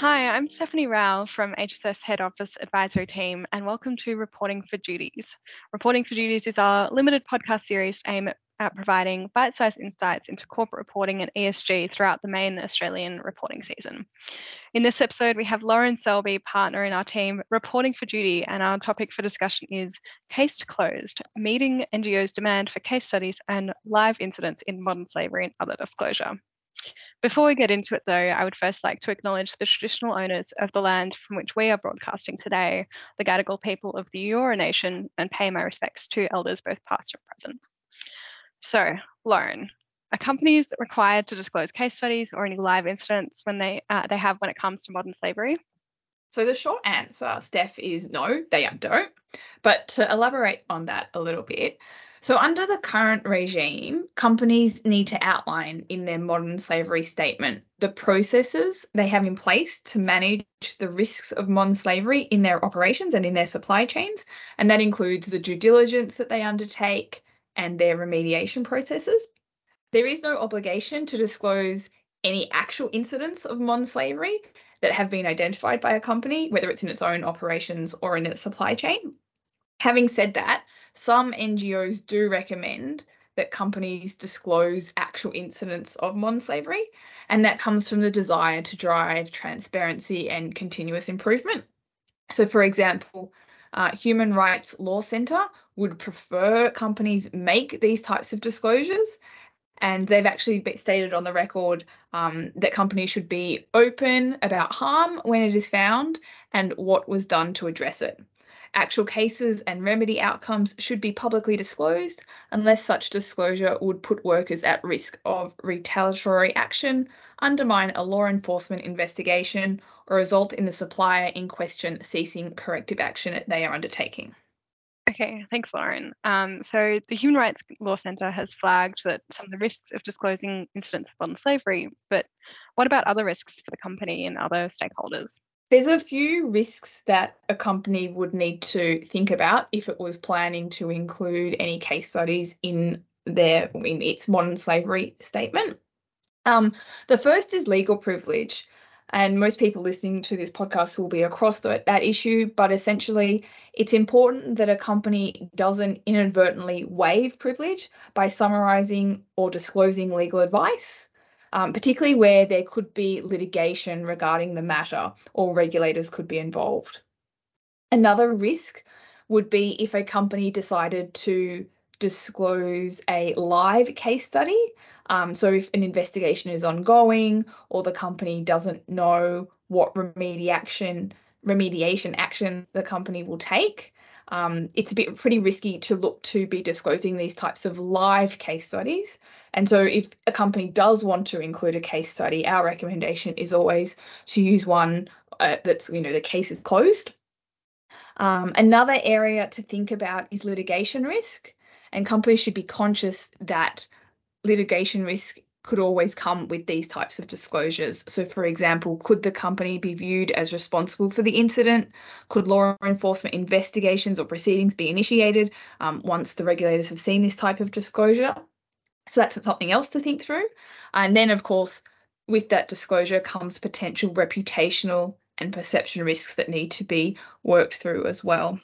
Hi, I'm Stephanie Rao from HSF Head Office Advisory Team, and welcome to Reporting for Duties. Reporting for Duties is our limited podcast series aimed at providing bite sized insights into corporate reporting and ESG throughout the main Australian reporting season. In this episode, we have Lauren Selby, partner in our team, Reporting for Duty, and our topic for discussion is Case Closed Meeting NGOs' Demand for Case Studies and Live Incidents in Modern Slavery and Other Disclosure. Before we get into it, though, I would first like to acknowledge the traditional owners of the land from which we are broadcasting today, the Gadigal people of the Eora Nation, and pay my respects to elders both past and present. So, Lauren, are companies required to disclose case studies or any live incidents when they uh, they have when it comes to modern slavery? So the short answer, Steph, is no, they don't. But to elaborate on that a little bit, so, under the current regime, companies need to outline in their modern slavery statement the processes they have in place to manage the risks of modern slavery in their operations and in their supply chains. And that includes the due diligence that they undertake and their remediation processes. There is no obligation to disclose any actual incidents of modern slavery that have been identified by a company, whether it's in its own operations or in its supply chain. Having said that, some NGOs do recommend that companies disclose actual incidents of modern slavery, and that comes from the desire to drive transparency and continuous improvement. So, for example, uh, Human Rights Law Centre would prefer companies make these types of disclosures, and they've actually stated on the record um, that companies should be open about harm when it is found and what was done to address it. Actual cases and remedy outcomes should be publicly disclosed unless such disclosure would put workers at risk of retaliatory action, undermine a law enforcement investigation, or result in the supplier in question ceasing corrective action they are undertaking. Okay, thanks, Lauren. Um, so the Human Rights Law Centre has flagged that some of the risks of disclosing incidents of modern slavery, but what about other risks for the company and other stakeholders? There's a few risks that a company would need to think about if it was planning to include any case studies in their in its modern slavery statement. Um, the first is legal privilege. And most people listening to this podcast will be across the, that issue, but essentially, it's important that a company doesn't inadvertently waive privilege by summarizing or disclosing legal advice um, particularly where there could be litigation regarding the matter or regulators could be involved. Another risk would be if a company decided to disclose a live case study. Um, so, if an investigation is ongoing or the company doesn't know what remediation remediation action the company will take, um, it's a bit pretty risky to look to be disclosing these types of live case studies. And so, if a company does want to include a case study, our recommendation is always to use one uh, that's, you know, the case is closed. Um, another area to think about is litigation risk, and companies should be conscious that litigation risk could always come with these types of disclosures. So, for example, could the company be viewed as responsible for the incident? Could law enforcement investigations or proceedings be initiated um, once the regulators have seen this type of disclosure? So, that's something else to think through. And then, of course, with that disclosure comes potential reputational and perception risks that need to be worked through as well.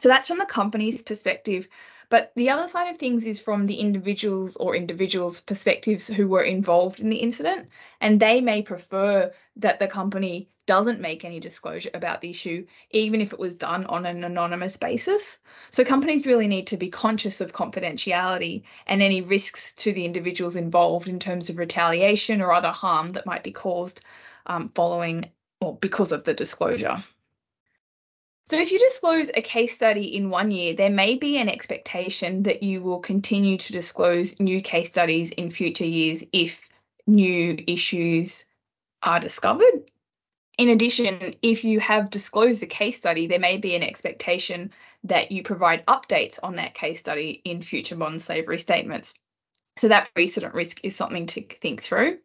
So that's from the company's perspective. But the other side of things is from the individuals or individuals' perspectives who were involved in the incident. And they may prefer that the company doesn't make any disclosure about the issue, even if it was done on an anonymous basis. So companies really need to be conscious of confidentiality and any risks to the individuals involved in terms of retaliation or other harm that might be caused um, following or because of the disclosure. So, if you disclose a case study in one year, there may be an expectation that you will continue to disclose new case studies in future years if new issues are discovered. In addition, if you have disclosed a case study, there may be an expectation that you provide updates on that case study in future modern slavery statements. So, that precedent risk is something to think through.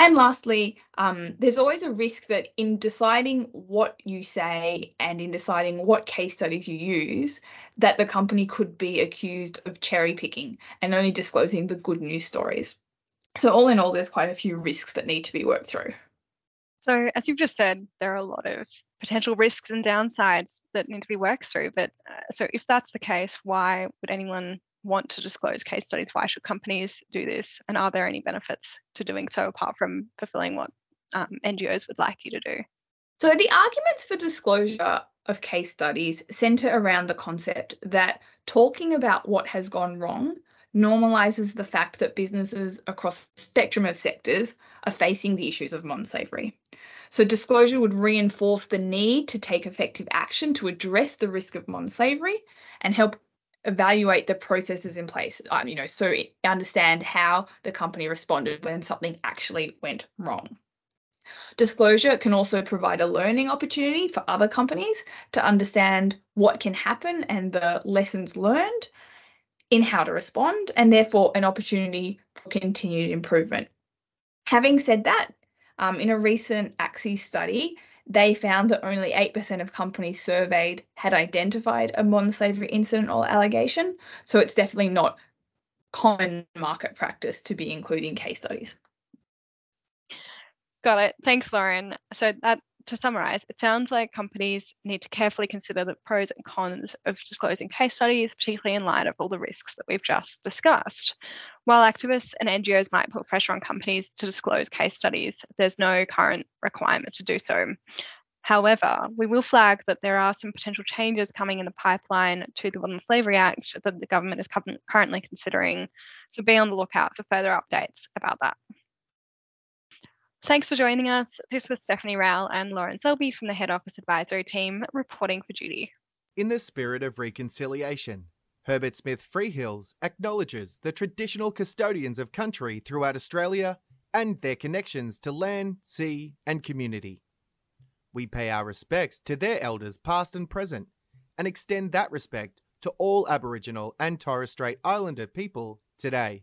And lastly, um, there's always a risk that in deciding what you say and in deciding what case studies you use, that the company could be accused of cherry picking and only disclosing the good news stories. So, all in all, there's quite a few risks that need to be worked through. So, as you've just said, there are a lot of potential risks and downsides that need to be worked through. But uh, so, if that's the case, why would anyone want to disclose case studies? Why should companies do this? And are there any benefits to doing so apart from fulfilling what um, NGOs would like you to do? So, the arguments for disclosure of case studies center around the concept that talking about what has gone wrong normalizes the fact that businesses across spectrum of sectors are facing the issues of modern slavery. So disclosure would reinforce the need to take effective action to address the risk of modern slavery and help evaluate the processes in place, um, you know, so understand how the company responded when something actually went wrong. Disclosure can also provide a learning opportunity for other companies to understand what can happen and the lessons learned in how to respond, and therefore an opportunity for continued improvement. Having said that, um, in a recent ACSI study, they found that only 8% of companies surveyed had identified a modern slavery incident or allegation. So it's definitely not common market practice to be including case studies. Got it. Thanks, Lauren. So that to summarize, it sounds like companies need to carefully consider the pros and cons of disclosing case studies, particularly in light of all the risks that we've just discussed. While activists and NGOs might put pressure on companies to disclose case studies, there's no current requirement to do so. However, we will flag that there are some potential changes coming in the pipeline to the Modern Slavery Act that the government is currently considering, so be on the lookout for further updates about that. Thanks for joining us. This was Stephanie Rowell and Lauren Selby from the Head Office Advisory Team reporting for duty. In the spirit of reconciliation, Herbert Smith Freehills acknowledges the traditional custodians of country throughout Australia and their connections to land, sea, and community. We pay our respects to their elders past and present and extend that respect to all Aboriginal and Torres Strait Islander people today.